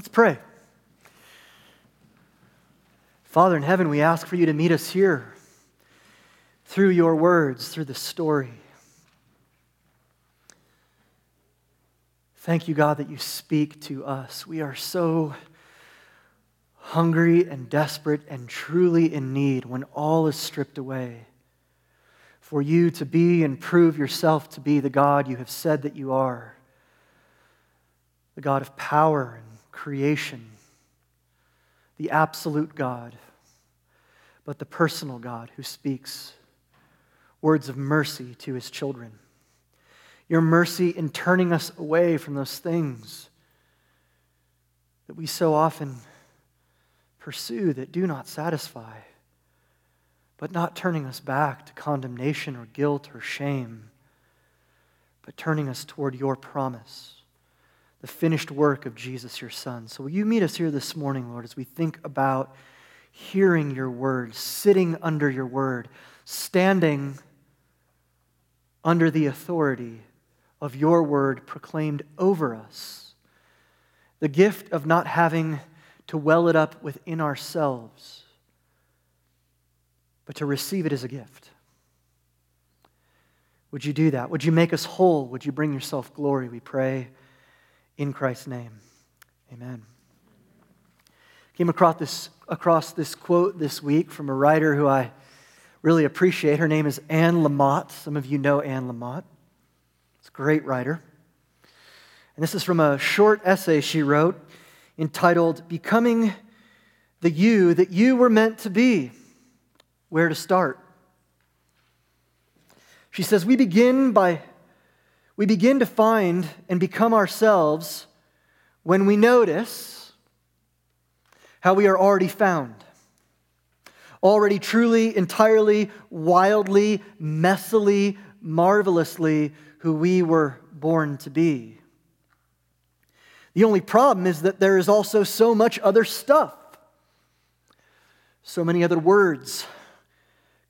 Let's pray. Father in heaven, we ask for you to meet us here through your words, through the story. Thank you, God, that you speak to us. We are so hungry and desperate and truly in need when all is stripped away. For you to be and prove yourself to be the God you have said that you are the God of power and creation, the absolute God, but the personal God who speaks words of mercy to his children. Your mercy in turning us away from those things that we so often pursue that do not satisfy, but not turning us back to condemnation or guilt or shame, but turning us toward your promise the finished work of Jesus, your Son. So, will you meet us here this morning, Lord, as we think about hearing your word, sitting under your word, standing under the authority of your word proclaimed over us, the gift of not having to well it up within ourselves, but to receive it as a gift. Would you do that? Would you make us whole? Would you bring yourself glory? We pray in Christ's name. Amen. Came across this, across this quote this week from a writer who I really appreciate. Her name is Anne Lamott. Some of you know Anne Lamott. It's a great writer. And this is from a short essay she wrote entitled Becoming the You That You Were Meant to Be. Where to start? She says, We begin by we begin to find and become ourselves when we notice how we are already found. Already truly, entirely, wildly, messily, marvelously who we were born to be. The only problem is that there is also so much other stuff, so many other words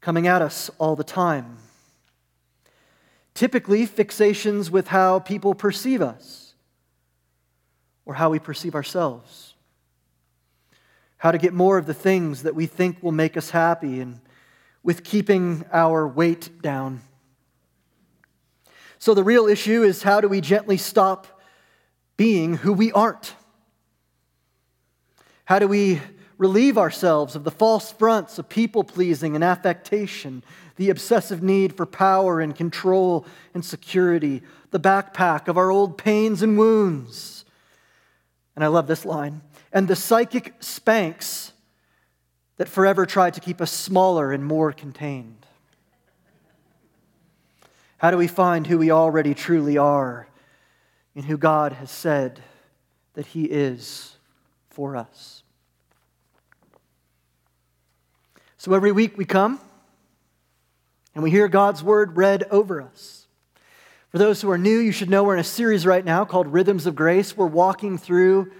coming at us all the time. Typically, fixations with how people perceive us or how we perceive ourselves. How to get more of the things that we think will make us happy and with keeping our weight down. So, the real issue is how do we gently stop being who we aren't? How do we relieve ourselves of the false fronts of people pleasing and affectation, the obsessive need for power and control and security, the backpack of our old pains and wounds. And I love this line and the psychic Spanx that forever tried to keep us smaller and more contained. How do we find who we already truly are and who God has said that He is for us? So every week we come and we hear God's word read over us. For those who are new, you should know we're in a series right now called Rhythms of Grace. We're walking through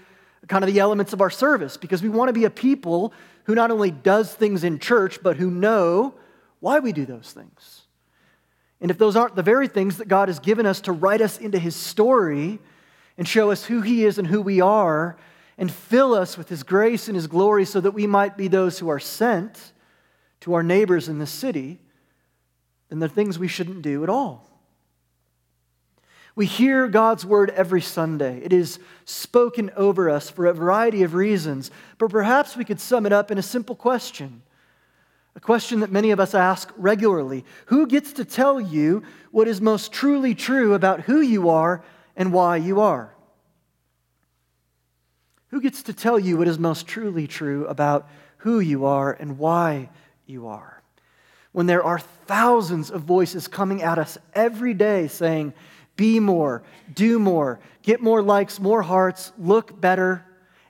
kind of the elements of our service because we want to be a people who not only does things in church, but who know why we do those things. And if those aren't the very things that God has given us to write us into his story and show us who he is and who we are and fill us with his grace and his glory so that we might be those who are sent to our neighbors in the city, then they're things we shouldn't do at all. We hear God's word every Sunday. It is spoken over us for a variety of reasons, but perhaps we could sum it up in a simple question. A question that many of us ask regularly Who gets to tell you what is most truly true about who you are and why you are? Who gets to tell you what is most truly true about who you are and why you are? when there are thousands of voices coming at us every day saying, be more, do more, get more likes, more hearts, look better,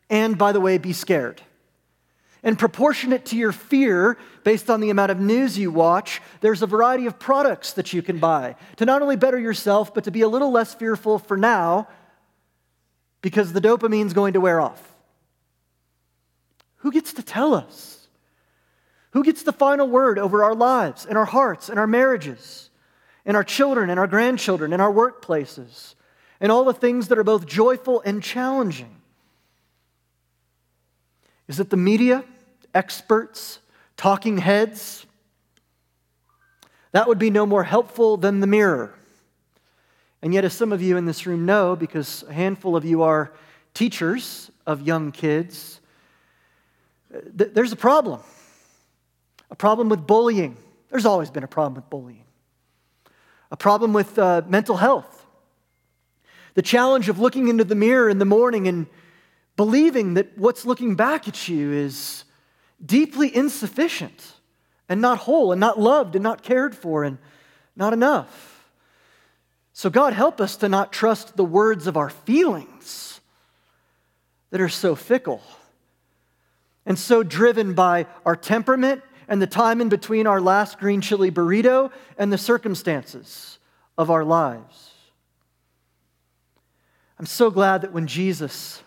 and by the way, be scared. And proportionate to your fear, based on the amount of news you watch, there's a variety of products that you can buy to not only better yourself, but to be a little less fearful for now because the dopamine's going to wear off. Who gets to tell us? Who gets the final word over our lives and our hearts and our marriages and our children and our grandchildren and our workplaces and all the things that are both joyful and challenging? Is it the media, experts, talking heads? That would be no more helpful than the mirror. And yet, as some of you in this room know, because a handful of you are teachers of young kids, th- there's a problem. A problem with bullying. There's always been a problem with bullying. A problem with uh, mental health. The challenge of looking into the mirror in the morning and believing that what's looking back at you is deeply insufficient and not whole and not loved and not cared for and not enough. So, God, help us to not trust the words of our feelings that are so fickle and so driven by our temperament and the time in between our last green chili burrito and the circumstances of our lives. I'm so glad that when Jesus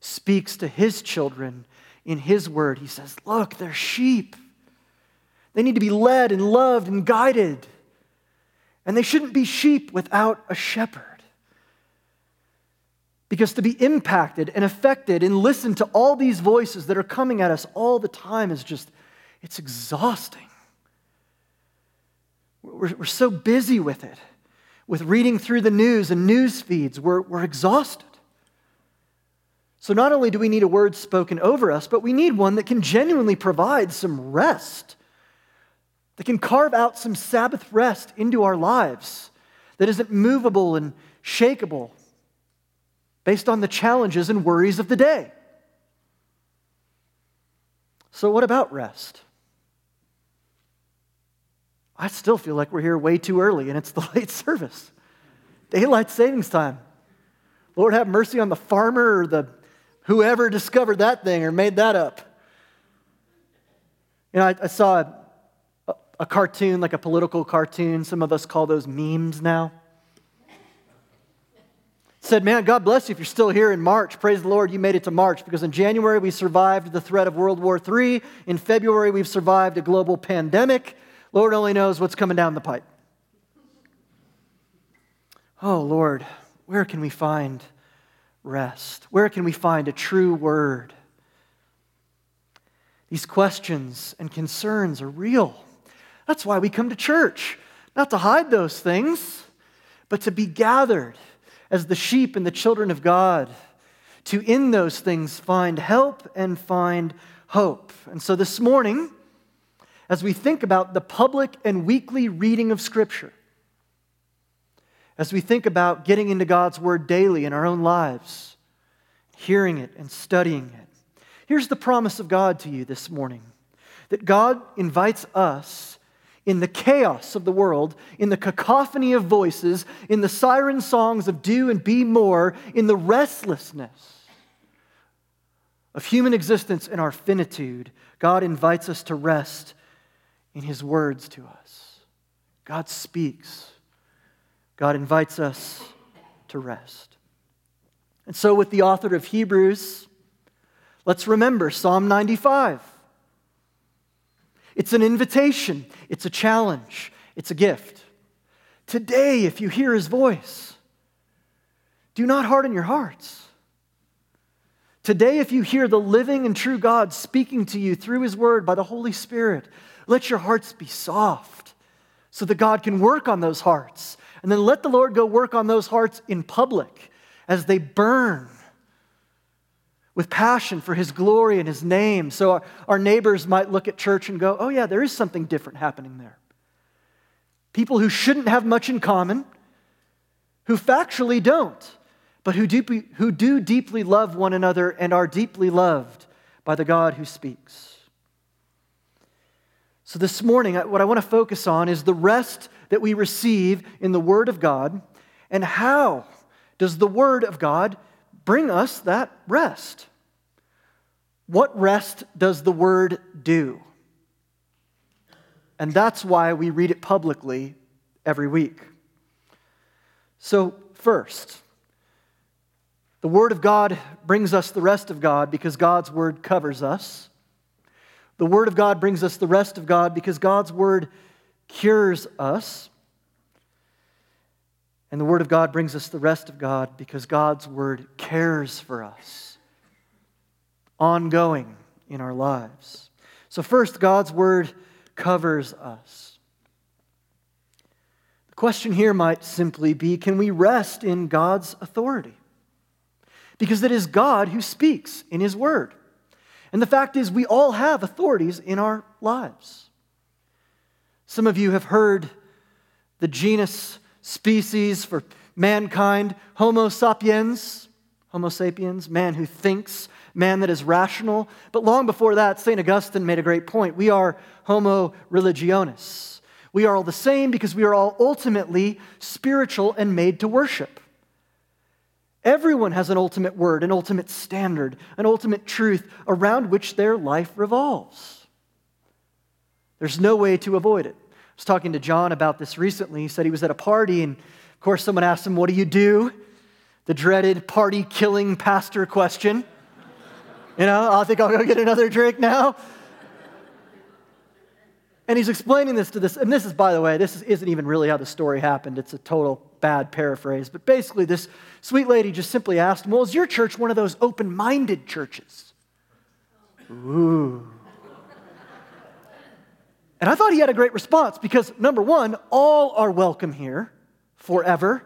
speaks to his children in his word, he says, Look, they're sheep. They need to be led and loved and guided. And they shouldn't be sheep without a shepherd. Because to be impacted and affected and listen to all these voices that are coming at us all the time is just, it's exhausting. We're, we're so busy with it, with reading through the news and news feeds, we're, we're exhausted. So, not only do we need a word spoken over us, but we need one that can genuinely provide some rest that can carve out some Sabbath rest into our lives that isn't movable and shakable based on the challenges and worries of the day. So, what about rest? I still feel like we're here way too early and it's the late service. Daylight savings time. Lord have mercy on the farmer or the whoever discovered that thing or made that up. You know, I, I saw a cartoon, like a political cartoon. Some of us call those memes now. Said, Man, God bless you if you're still here in March. Praise the Lord, you made it to March because in January we survived the threat of World War III. In February we've survived a global pandemic. Lord only knows what's coming down the pipe. Oh, Lord, where can we find rest? Where can we find a true word? These questions and concerns are real. That's why we come to church, not to hide those things, but to be gathered as the sheep and the children of God, to in those things find help and find hope. And so this morning, as we think about the public and weekly reading of Scripture, as we think about getting into God's Word daily in our own lives, hearing it and studying it, here's the promise of God to you this morning that God invites us in the chaos of the world, in the cacophony of voices, in the siren songs of do and be more, in the restlessness of human existence and our finitude, God invites us to rest in His words to us. God speaks. God invites us to rest. And so, with the author of Hebrews, let's remember Psalm 95. It's an invitation, it's a challenge, it's a gift. Today, if you hear his voice, do not harden your hearts. Today, if you hear the living and true God speaking to you through his word by the Holy Spirit, let your hearts be soft so that God can work on those hearts. And then let the Lord go work on those hearts in public as they burn with passion for his glory and his name. So our, our, neighbors might look at church and go, oh, yeah, there is something different happening there. People who shouldn't have much in common, who factually don't, but who, who do deeply love one another and are deeply loved by the God who speaks. So this morning, what I want to focus on is the rest that we receive in the Word of God and how does the Word of God bring us that rest. What rest does the word do? And that's why we read it publicly every week. So, first, the Word of God brings us the rest of God because God's Word covers us. The Word of God brings us the rest of God because God's Word cures us. And the Word of God brings us the rest of God because God's Word cares for us. Ongoing, in our lives. So, first, God's word covers us. The question here might simply be can we rest in God's authority? Because it is God who speaks in his word. And the fact is, we all have authorities in our lives. Some of you have heard the genus species for mankind, Homo sapiens, Homo sapiens, man who thinks, man that is rational. But long before that, St. Augustine made a great point. We are Homo religionis. We are all the same because we are all ultimately spiritual and made to worship. Everyone has an ultimate word, an ultimate standard, an ultimate truth around which their life revolves. There's no way to avoid it. I was talking to John about this recently. He said he was at a party, and of course, someone asked him, What do you do? The dreaded party killing pastor question. You know, I think I'll go get another drink now. And he's explaining this to this, and this is, by the way, this isn't even really how the story happened. It's a total bad paraphrase. But basically, this sweet lady just simply asked him, Well, is your church one of those open minded churches? Ooh. And I thought he had a great response because, number one, all are welcome here forever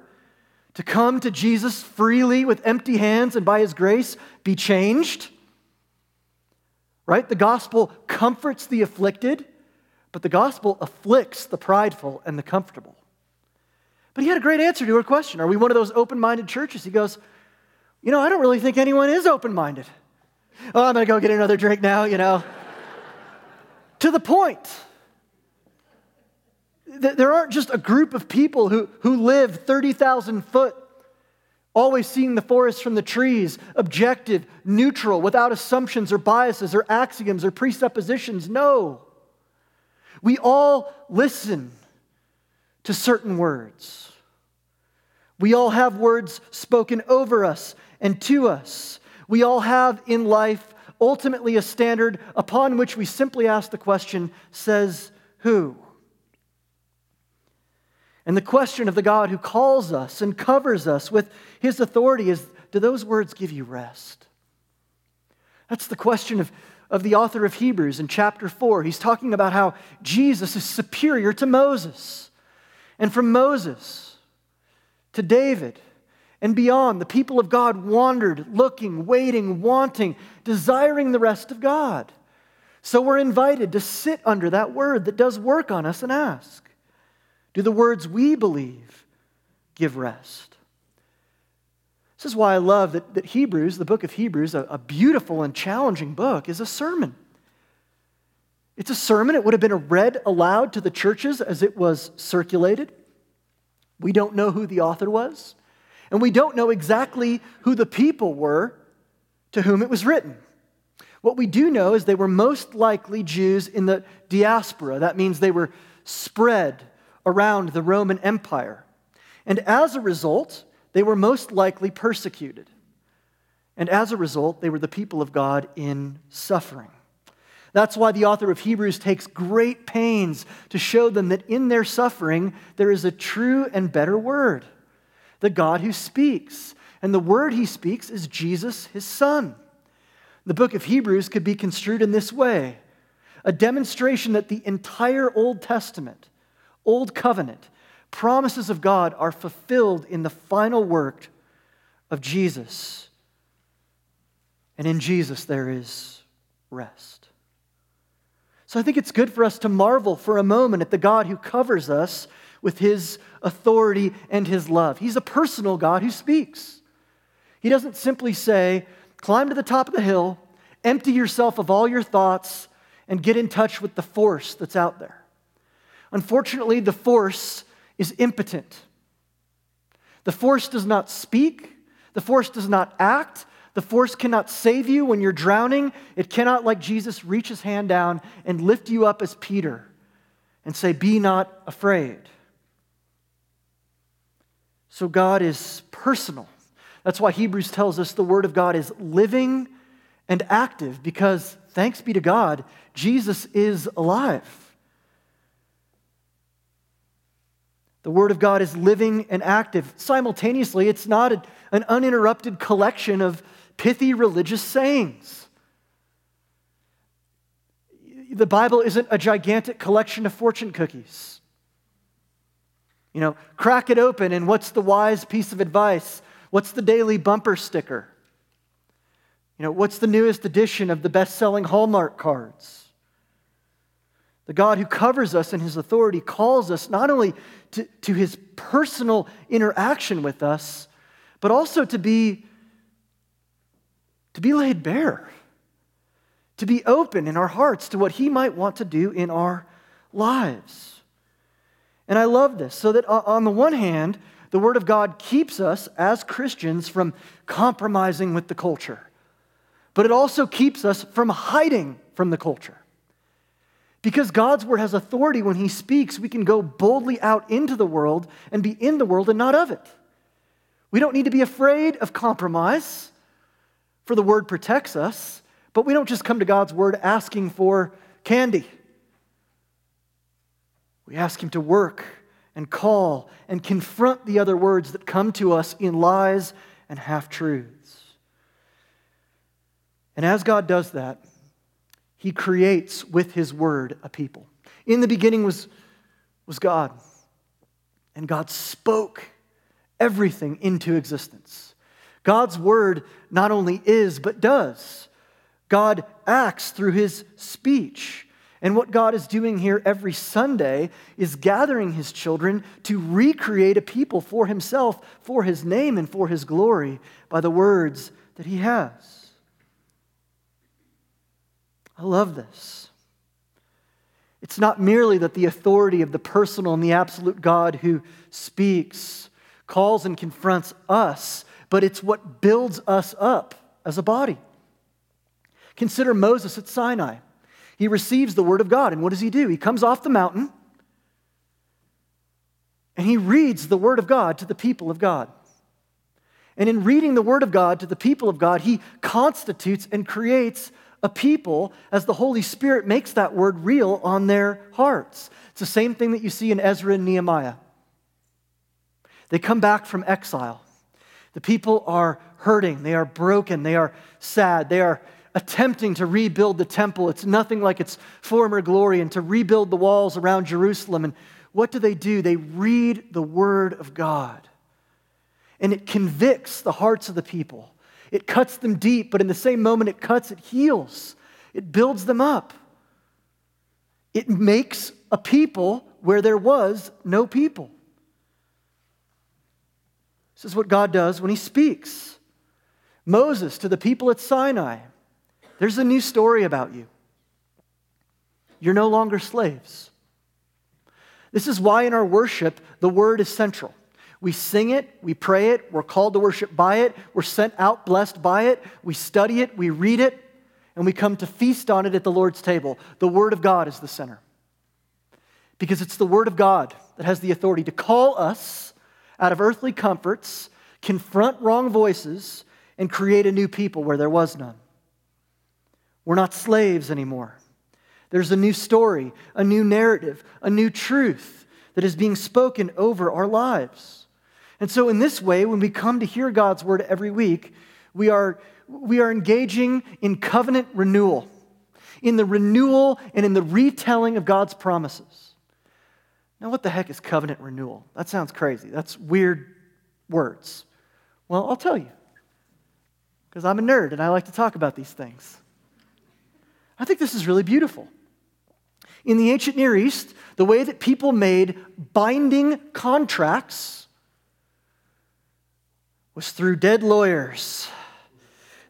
to come to Jesus freely with empty hands and by his grace be changed. Right? The gospel comforts the afflicted, but the gospel afflicts the prideful and the comfortable. But he had a great answer to her question Are we one of those open minded churches? He goes, You know, I don't really think anyone is open minded. Oh, I'm going to go get another drink now, you know. to the point. There aren't just a group of people who, who live 30,000 foot always seeing the forest from the trees, objective, neutral, without assumptions or biases or axioms or presuppositions. No. We all listen to certain words. We all have words spoken over us and to us. We all have in life ultimately a standard upon which we simply ask the question says who? And the question of the God who calls us and covers us with his authority is do those words give you rest? That's the question of, of the author of Hebrews in chapter 4. He's talking about how Jesus is superior to Moses. And from Moses to David and beyond, the people of God wandered, looking, waiting, wanting, desiring the rest of God. So we're invited to sit under that word that does work on us and ask do the words we believe give rest? This is why I love that, that Hebrews, the book of Hebrews, a, a beautiful and challenging book, is a sermon. It's a sermon. It would have been read aloud to the churches as it was circulated. We don't know who the author was, and we don't know exactly who the people were to whom it was written. What we do know is they were most likely Jews in the diaspora. That means they were spread around the Roman Empire. And as a result, they were most likely persecuted. And as a result, they were the people of God in suffering. That's why the author of Hebrews takes great pains to show them that in their suffering, there is a true and better word the God who speaks. And the word he speaks is Jesus, his son. The book of Hebrews could be construed in this way a demonstration that the entire Old Testament Old Covenant promises of God are fulfilled in the final work of Jesus. And in Jesus, there is rest. So I think it's good for us to marvel for a moment at the God who covers us with his authority and his love. He's a personal God who speaks. He doesn't simply say, climb to the top of the hill, empty yourself of all your thoughts, and get in touch with the force that's out there. Unfortunately, the force is impotent. The force does not speak, the force does not act, the force cannot save you when you're drowning. It cannot, like Jesus, reach his hand down and lift you up as Peter and say, Be not afraid. So God is personal. That's why Hebrews tells us the Word of God is living and active because, thanks be to God, Jesus is alive. The Word of God is living and active. Simultaneously, it's not a, an uninterrupted collection of pithy religious sayings. the Bible isn't a gigantic collection of fortune cookies. You know, crack it open, and what's the wise piece of advice? What's the daily bumper sticker? You know, what's the newest edition of the best selling Hallmark cards? The God who covers us in his authority calls us not only to, to his personal interaction with us, but also to be, to be laid bare to be open in our hearts to what He might want to do in our lives. And I love this, so that on the one hand, the Word of God keeps us as Christians from compromising with the culture, but it also keeps us from hiding from the culture. Because God's Word has authority when He speaks, we can go boldly out into the world and be in the world and not of it. We don't need to be afraid of compromise, for the Word protects us. But we don't just come to God's word asking for candy. We ask Him to work and call and confront the other words that come to us in lies and half truths. And as God does that, He creates with His word a people. In the beginning was, was God, and God spoke everything into existence. God's word not only is, but does. God acts through his speech. And what God is doing here every Sunday is gathering his children to recreate a people for himself, for his name, and for his glory by the words that he has. I love this. It's not merely that the authority of the personal and the absolute God who speaks calls and confronts us, but it's what builds us up as a body. Consider Moses at Sinai. He receives the word of God, and what does he do? He comes off the mountain and he reads the word of God to the people of God. And in reading the word of God to the people of God, he constitutes and creates a people as the Holy Spirit makes that word real on their hearts. It's the same thing that you see in Ezra and Nehemiah. They come back from exile. The people are hurting, they are broken, they are sad, they are attempting to rebuild the temple. It's nothing like its former glory, and to rebuild the walls around Jerusalem. And what do they do? They read the Word of God. And it convicts the hearts of the people. It cuts them deep, but in the same moment it cuts, it heals. It builds them up. It makes a people where there was no people. This is what God does when He speaks. Moses to the people at Sinai there's a new story about you. You're no longer slaves. This is why in our worship, the word is central. We sing it, we pray it, we're called to worship by it, we're sent out blessed by it, we study it, we read it, and we come to feast on it at the Lord's table. The Word of God is the center. Because it's the Word of God that has the authority to call us out of earthly comforts, confront wrong voices, and create a new people where there was none. We're not slaves anymore. There's a new story, a new narrative, a new truth that is being spoken over our lives. And so, in this way, when we come to hear God's word every week, we are, we are engaging in covenant renewal, in the renewal and in the retelling of God's promises. Now, what the heck is covenant renewal? That sounds crazy. That's weird words. Well, I'll tell you, because I'm a nerd and I like to talk about these things. I think this is really beautiful. In the ancient Near East, the way that people made binding contracts was through dead lawyers.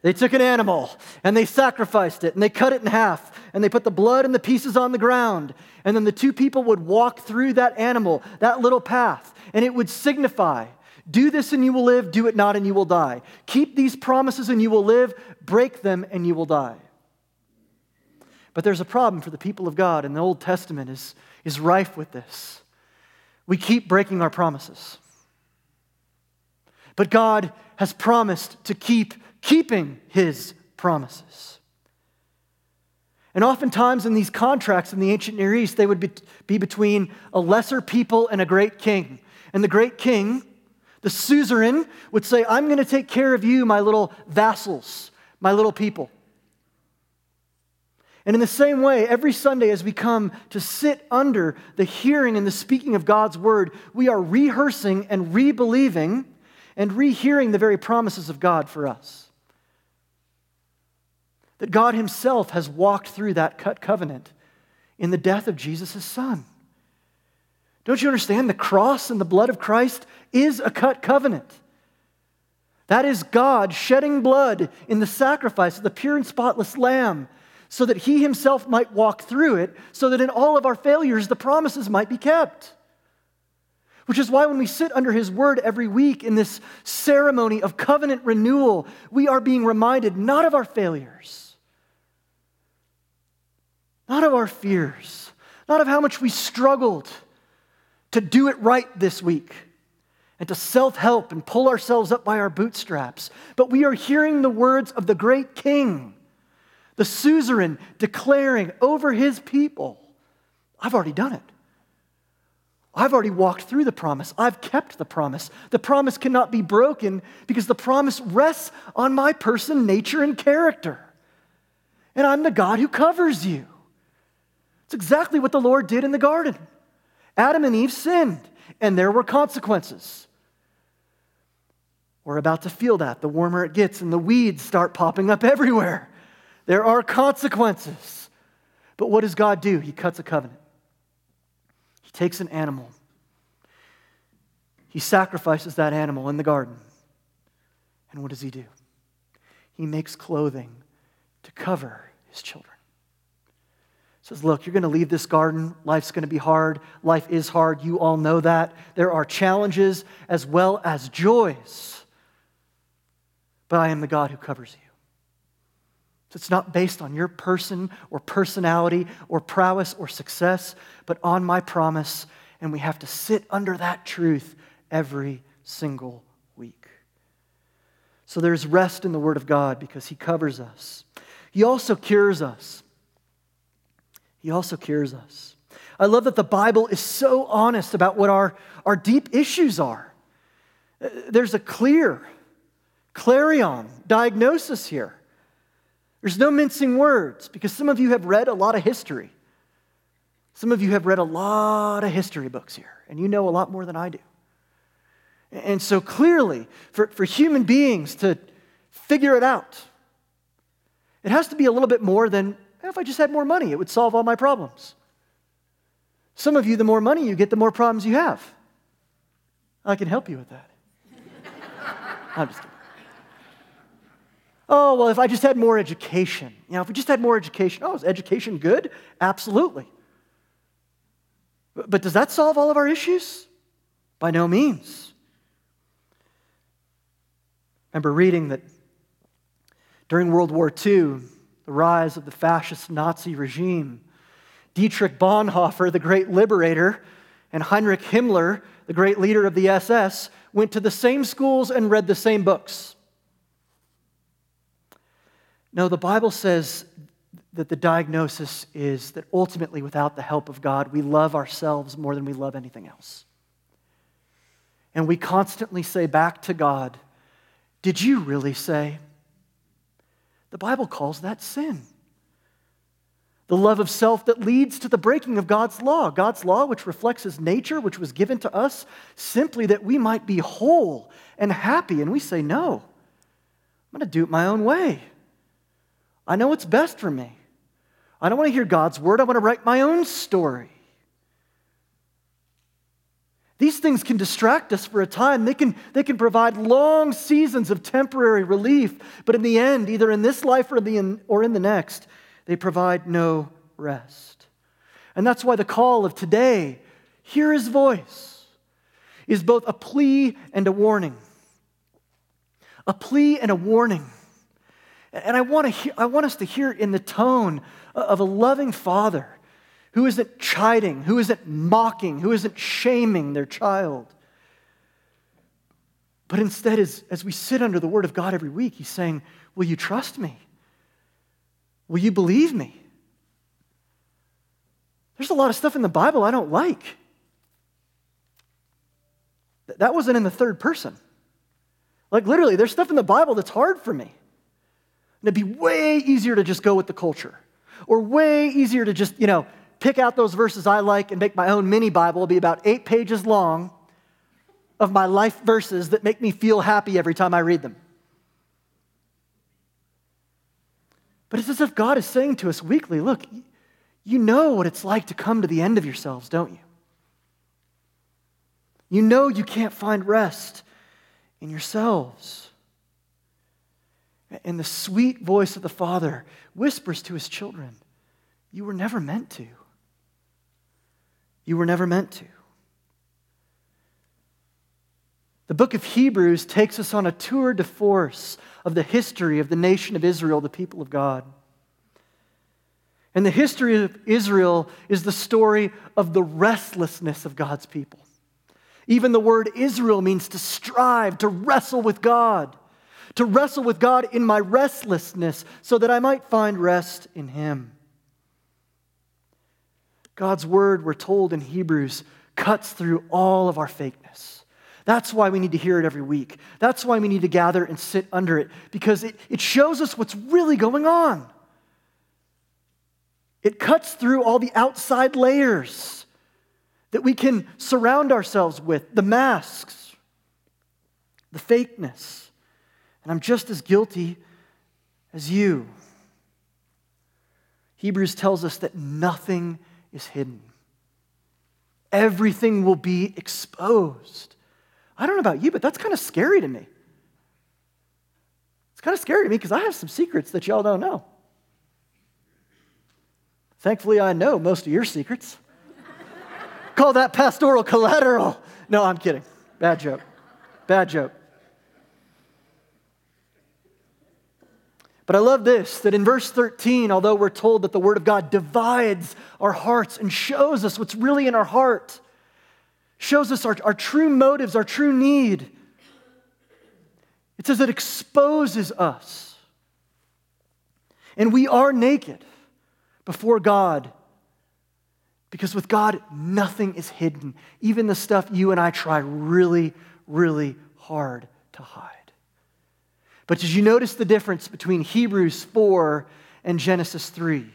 They took an animal and they sacrificed it and they cut it in half and they put the blood and the pieces on the ground. And then the two people would walk through that animal, that little path, and it would signify do this and you will live, do it not and you will die. Keep these promises and you will live, break them and you will die. But there's a problem for the people of God, and the Old Testament is, is rife with this. We keep breaking our promises. But God has promised to keep keeping his promises. And oftentimes in these contracts in the ancient Near East, they would be, be between a lesser people and a great king. And the great king, the suzerain, would say, I'm going to take care of you, my little vassals, my little people. And in the same way, every Sunday as we come to sit under the hearing and the speaking of God's word, we are rehearsing and re believing and rehearing the very promises of God for us. That God Himself has walked through that cut covenant in the death of Jesus' Son. Don't you understand? The cross and the blood of Christ is a cut covenant. That is God shedding blood in the sacrifice of the pure and spotless Lamb so that He Himself might walk through it, so that in all of our failures, the promises might be kept. Which is why when we sit under His Word every week in this ceremony of covenant renewal, we are being reminded not of our failures, not of our fears, not of how much we struggled to do it right this week and to self help and pull ourselves up by our bootstraps, but we are hearing the words of the great King, the suzerain, declaring over his people, I've already done it. I've already walked through the promise. I've kept the promise. The promise cannot be broken because the promise rests on my person, nature, and character. And I'm the God who covers you. It's exactly what the Lord did in the garden. Adam and Eve sinned, and there were consequences. We're about to feel that the warmer it gets, and the weeds start popping up everywhere. There are consequences. But what does God do? He cuts a covenant. He takes an animal, he sacrifices that animal in the garden. And what does he do? He makes clothing to cover his children He says, Look, you're going to leave this garden. Life's going to be hard. Life is hard. You all know that. There are challenges as well as joys. But I am the God who covers you. So it's not based on your person or personality or prowess or success, but on my promise. And we have to sit under that truth every single week. So there's rest in the Word of God because He covers us. He also cures us. He also cures us. I love that the Bible is so honest about what our, our deep issues are. Uh, there's a clear, clarion diagnosis here. There's no mincing words because some of you have read a lot of history. Some of you have read a lot of history books here, and you know a lot more than I do. And so clearly, for, for human beings to figure it out, it has to be a little bit more than if I just had more money, it would solve all my problems. Some of you, the more money you get, the more problems you have. I can help you with that. I'm just kidding. Oh, well, if I just had more education. You know, if we just had more education. Oh, is education good? Absolutely. But, does that solve all of our issues? By no means. I remember reading that during World War II, the rise of the fascist Nazi regime. Dietrich Bonhoeffer, the great liberator, and Heinrich Himmler, the great leader of the SS, went to the same schools and read the same books. No, the Bible says that the diagnosis is that ultimately, without the help of God, we love ourselves more than we love anything else. And we constantly say back to God, Did you really say? The Bible calls that sin. The love of self that leads to the breaking of God's law. God's law, which reflects His nature, which was given to us simply that we might be whole and happy. And we say, no, I'm going to do it my own way. I know what's best for me. I don't want to hear God's word, I want to write my own story. These things can distract us for a time. They can, they can provide long seasons of temporary relief, but in the end, either in this life or, the, or in the next, they provide no rest. And that's why the call of today, hear his voice, is both a plea and a warning. A plea and a warning. And I want, to hear, I want us to hear in the tone of a loving father who isn't chiding, who isn't mocking, who isn't shaming their child. But instead, as, as we sit under the Word of God every week, He's saying, Will you trust me? Will you believe me? There's a lot of stuff in the Bible I don't like. That wasn't in the third person. Like, literally, there's stuff in the Bible that's hard for me. And it'd be way easier to just go with the culture. or way easier to just, you know, pick out those verses I like and make my own mini Bible. It'll be about eight pages long of my life verses that make me feel happy every time I read them. But it's as if God is saying to us weekly look, you know what it's like to come to the end of yourselves, don't you? You know you can't find rest in yourselves. And the sweet voice of the Father whispers to his children, You were never meant to. You were never meant to. The book of Hebrews takes us on a tour de force of the history of the nation of Israel, the people of God. And the history of Israel is the story of the restlessness of God's people. Even the word Israel means to strive, to wrestle with God, to wrestle with God in my restlessness so that I might find rest in Him. God's word, we're told in Hebrews, cuts through all of our fakeness. That's why we need to hear it every week. That's why we need to gather and sit under it, because it, it shows us what's really going on. It cuts through all the outside layers that we can surround ourselves with the masks, the fakeness. And I'm just as guilty as you. Hebrews tells us that nothing is hidden, everything will be exposed. I don't know about you, but that's kind of scary to me. It's kind of scary to me because I have some secrets that y'all don't know. Thankfully, I know most of your secrets. Call that pastoral collateral. No, I'm kidding. Bad joke. Bad joke. But I love this that in verse 13, although we're told that the Word of God divides our hearts and shows us what's really in our heart, shows us our, our true motives, our true need. It says it exposes us. And we are naked before God because with God, nothing is hidden, even the stuff you and I try really, really hard to hide. But did you notice the difference between Hebrews 4 and Genesis 3?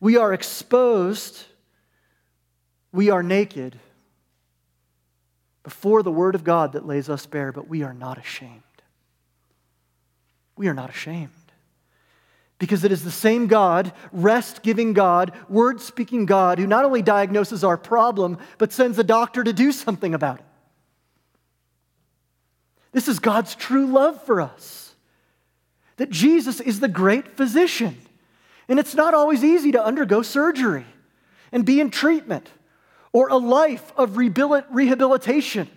We are exposed, we are naked before the Word of God that lays us bare, but we are not ashamed. We are not ashamed. Because it is the same God, rest giving God, word speaking God, who not only diagnoses our problem, but sends a doctor to do something about it. This is God's true love for us. That Jesus is the great physician. And it's not always easy to undergo surgery and be in treatment or a life of rehabilitation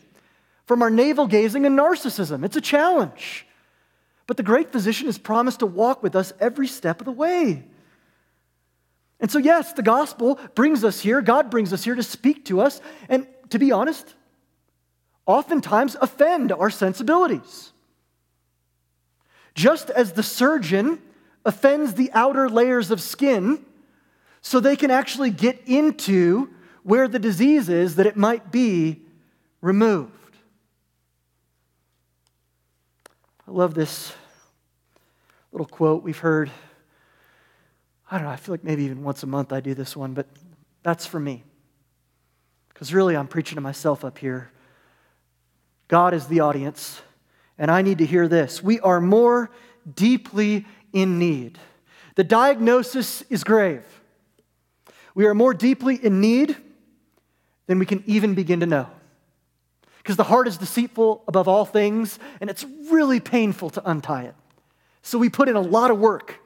from our navel gazing and narcissism. It's a challenge. But the great physician has promised to walk with us every step of the way. And so, yes, the gospel brings us here, God brings us here to speak to us, and to be honest, oftentimes offend our sensibilities. Just as the surgeon offends the outer layers of skin so they can actually get into where the disease is that it might be removed. I love this little quote we've heard. I don't know, I feel like maybe even once a month I do this one, but that's for me. Because really, I'm preaching to myself up here. God is the audience, and I need to hear this. We are more deeply in need. The diagnosis is grave. We are more deeply in need than we can even begin to know. Because the heart is deceitful above all things, and it's really painful to untie it. So we put in a lot of work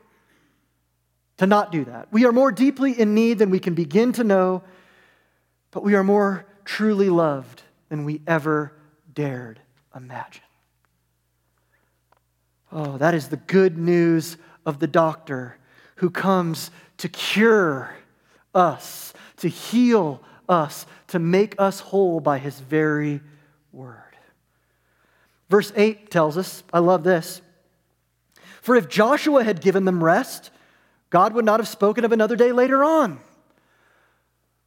to not do that. We are more deeply in need than we can begin to know, but we are more truly loved than we ever dared imagine. Oh, that is the good news of the doctor who comes to cure us, to heal us, to make us whole by his very word. Verse 8 tells us, I love this. For if Joshua had given them rest, God would not have spoken of another day later on.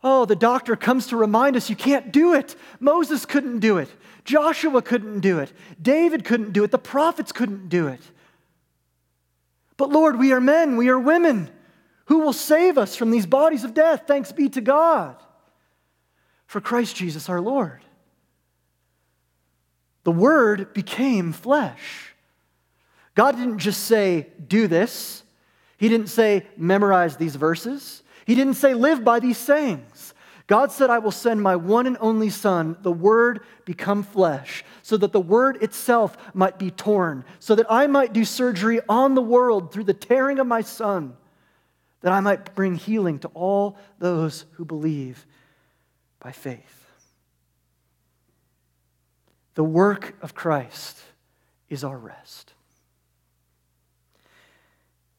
Oh, the doctor comes to remind us you can't do it. Moses couldn't do it. Joshua couldn't do it. David couldn't do it. The prophets couldn't do it. But Lord, we are men, we are women. Who will save us from these bodies of death? Thanks be to God for Christ Jesus our Lord. The Word became flesh. God didn't just say, do this. He didn't say, memorize these verses. He didn't say, live by these sayings. God said, I will send my one and only Son, the Word become flesh, so that the Word itself might be torn, so that I might do surgery on the world through the tearing of my Son, that I might bring healing to all those who believe by faith. The work of Christ is our rest.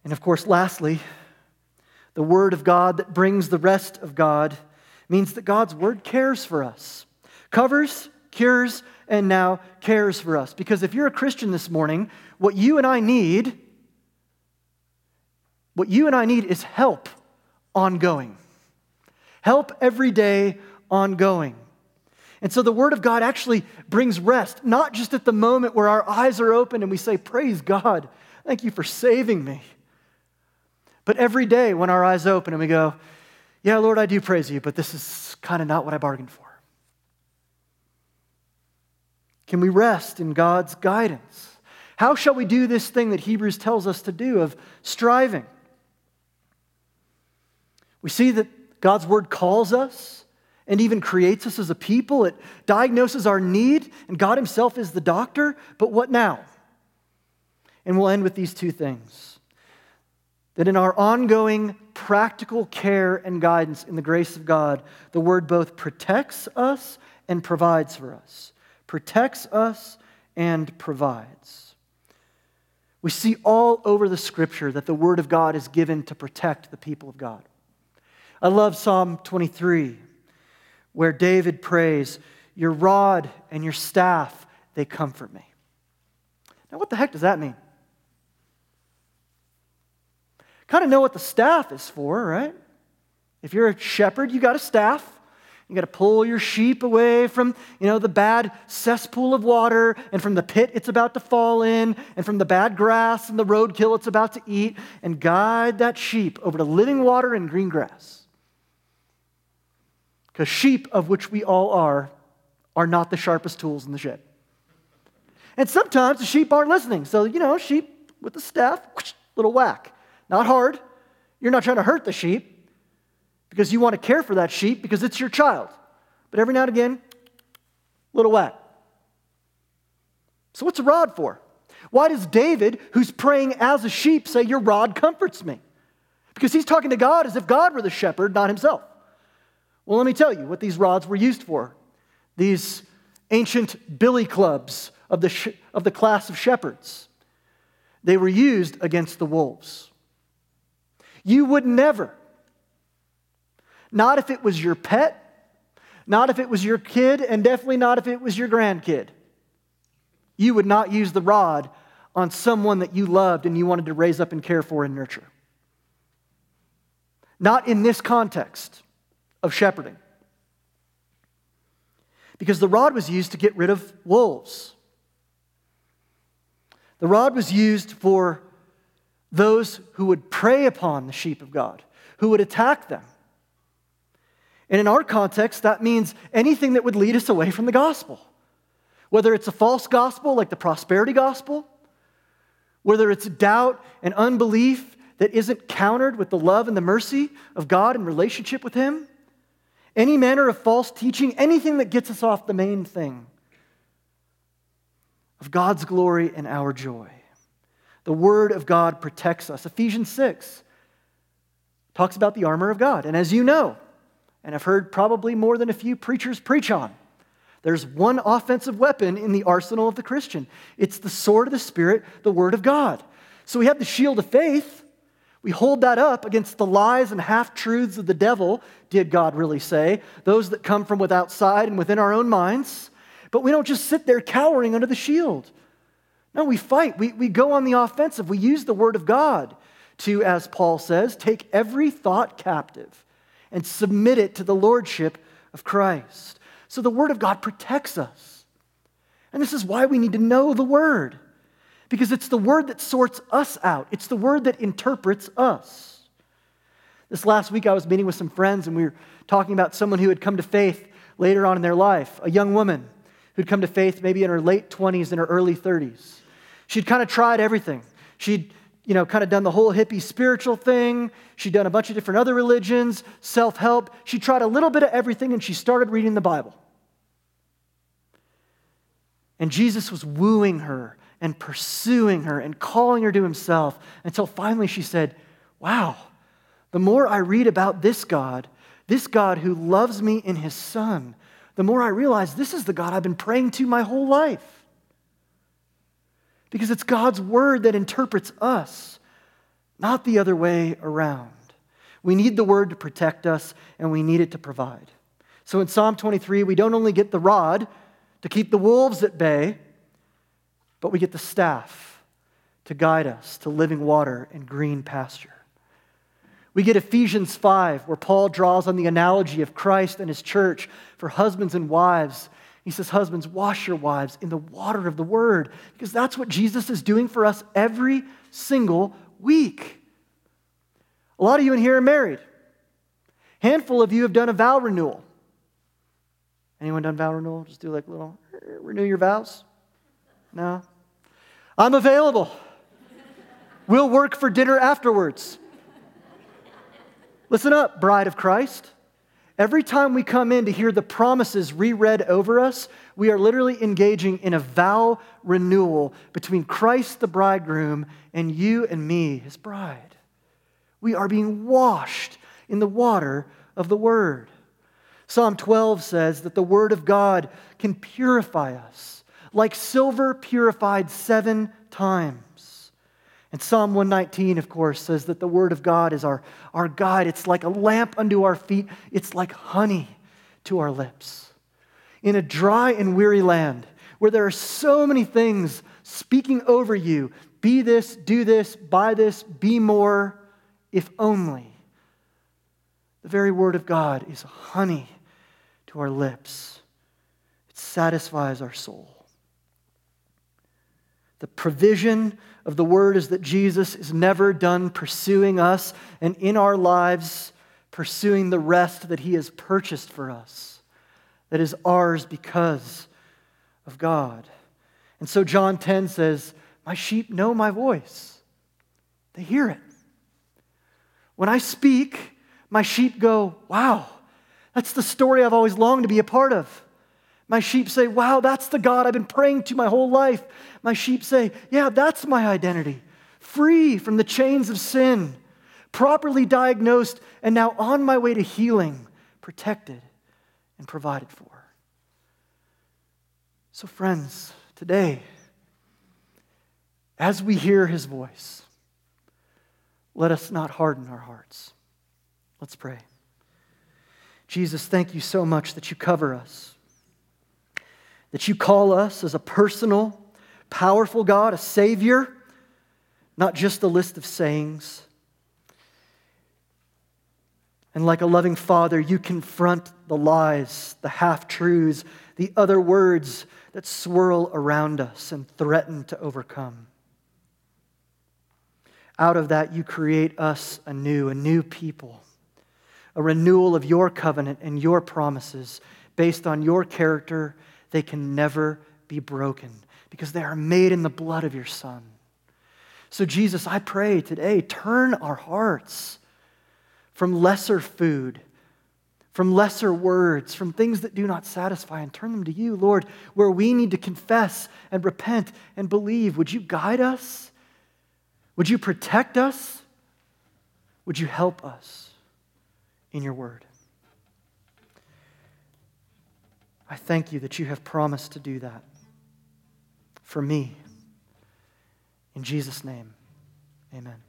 And of course, lastly, the Word of God that brings the rest of God means that God's Word cares for us, covers, cures, and now cares for us. Because if you're a Christian this morning, what you and I need, what you and I need is help ongoing. Help every day ongoing. And so the Word of God actually brings rest, not just at the moment where our eyes are open and we say, Praise God, thank you for saving me. But every day when our eyes open and we go, Yeah, Lord, I do praise you, but this is kind of not what I bargained for. Can we rest in God's guidance? How shall we do this thing that Hebrews tells us to do of striving? We see that God's word calls us and even creates us as a people. It diagnoses our need, and God Himself is the doctor. But what now? And we'll end with these two things that in our ongoing practical care and guidance in the grace of God, the Word both protects us and provides for us. Protects us and provides. We see all over the Scripture that the Word of God is given to protect the people of God. I love Psalm 23 where David prays, Your rod and your staff, they comfort me. Now, what the heck does that mean? Kind of know what the staff is for, right? If you're a shepherd, you got a staff. You got to pull your sheep away from, you know, the bad cesspool of water and from the pit it's about to fall in and from the bad grass and the roadkill it's about to eat and guide that sheep over to living water and green grass. Because sheep, of which we all are, are not the sharpest tools in the shed. And sometimes the sheep aren't listening. So, you know, sheep with the staff, whoosh, little whack. Not hard. You're not trying to hurt the sheep because you want to care for that sheep because it's your child. But every now and again, little whack. So, what's a rod for? Why does David, who's praying as a sheep, say, Your rod comforts me? Because he's talking to God as if God were the shepherd, not himself. Well, let me tell you what these rods were used for. These ancient billy clubs of the, sh- of the class of shepherds. They were used against the wolves. You would never, not if it was your pet, not if it was your kid, and definitely not if it was your grandkid. You would not use the rod on someone that you loved and you wanted to raise up and care for and nurture. Not in this context of shepherding. Because the rod was used to get rid of wolves. The rod was used for those who would prey upon the sheep of God, who would attack them. And in our context, that means anything that would lead us away from the gospel. Whether it's a false gospel like the prosperity gospel, whether it's doubt and unbelief that isn't countered with the love and the mercy of God in relationship with Him, any manner of false teaching, anything that gets us off the main thing of God's glory and our joy. The Word of God protects us. Ephesians 6 talks about the armor of God. And as you know, and I've heard probably more than a few preachers preach on, there's one offensive weapon in the arsenal of the Christian it's the sword of the Spirit, the Word of God. So we have the shield of faith we hold that up against the lies and half truths of the devil, did God really say, those that come from without side and within our own minds. But we don't just sit there cowering under the shield. No, we fight. We, we go on the offensive. We use the word of God to, as Paul says, take every thought captive and submit it to the lordship of Christ. So the word of God protects us. And this is why we need to know the word because it's the word that sorts us out, it's the word that interprets us. This last week, I was meeting with some friends, and we were talking about someone who had come to faith later on in their life, a young woman who'd come to faith maybe in her late 20s and her early 30s. She'd kind of tried everything. She'd, you know, kind of done the whole hippie spiritual thing. She'd done a bunch of different other religions, self help. She tried a little bit of everything, and she started reading the Bible. And Jesus was wooing her and pursuing her and calling her to himself until finally she said, Wow, the more I read about this God, this God who loves me in his Son, the more I realize this is the God I've been praying to my whole life. Because it's God's word that interprets us, not the other way around. We need the word to protect us, and we need it to provide. So in Psalm 23, we don't only get the rod to keep the wolves at bay, but we get the staff to guide us to living water and green pasture. We get Ephesians 5, where Paul draws on the analogy of Christ and his church for husbands and wives. He says, Husbands, wash your wives in the water of the word, because that's what Jesus is doing for us every single week. A lot of you in here are married. Handful of you have done a vow renewal. Anyone done vow renewal? Just do like little renew your vows? No? I'm available. We'll work for dinner afterwards. Listen up, bride of Christ. Every time we come in to hear the promises reread over us, we are literally engaging in a vow renewal between Christ, the bridegroom, and you and me, his bride. We are being washed in the water of the word. Psalm 12 says that the word of God can purify us like silver purified seven times. And Psalm 119, of course, says that the Word of God is our, our guide. It's like a lamp unto our feet, it's like honey to our lips. In a dry and weary land where there are so many things speaking over you be this, do this, buy this, be more, if only. The very Word of God is honey to our lips, it satisfies our soul. The provision of the word is that Jesus is never done pursuing us and in our lives pursuing the rest that he has purchased for us, that is ours because of God. And so John 10 says, My sheep know my voice, they hear it. When I speak, my sheep go, Wow, that's the story I've always longed to be a part of. My sheep say, Wow, that's the God I've been praying to my whole life. My sheep say, Yeah, that's my identity. Free from the chains of sin, properly diagnosed, and now on my way to healing, protected and provided for. So, friends, today, as we hear his voice, let us not harden our hearts. Let's pray. Jesus, thank you so much that you cover us that you call us as a personal, powerful God, a Savior, not just a list of sayings. And like a loving father, you confront the lies, the half truths, the other words that swirl around us and threaten to overcome. Out of that, you create us anew, a new people, a renewal of your covenant and your promises based on your character they can never be broken because they are made in the blood of your Son. So, Jesus, I pray today, turn our hearts from lesser food, from lesser words, from things that do not satisfy, and turn them to you, Lord, where we need to confess and repent and believe. Would you guide us? Would you protect us? Would you help us in your word? I thank you that you have promised to do that for me. In Jesus' name, amen.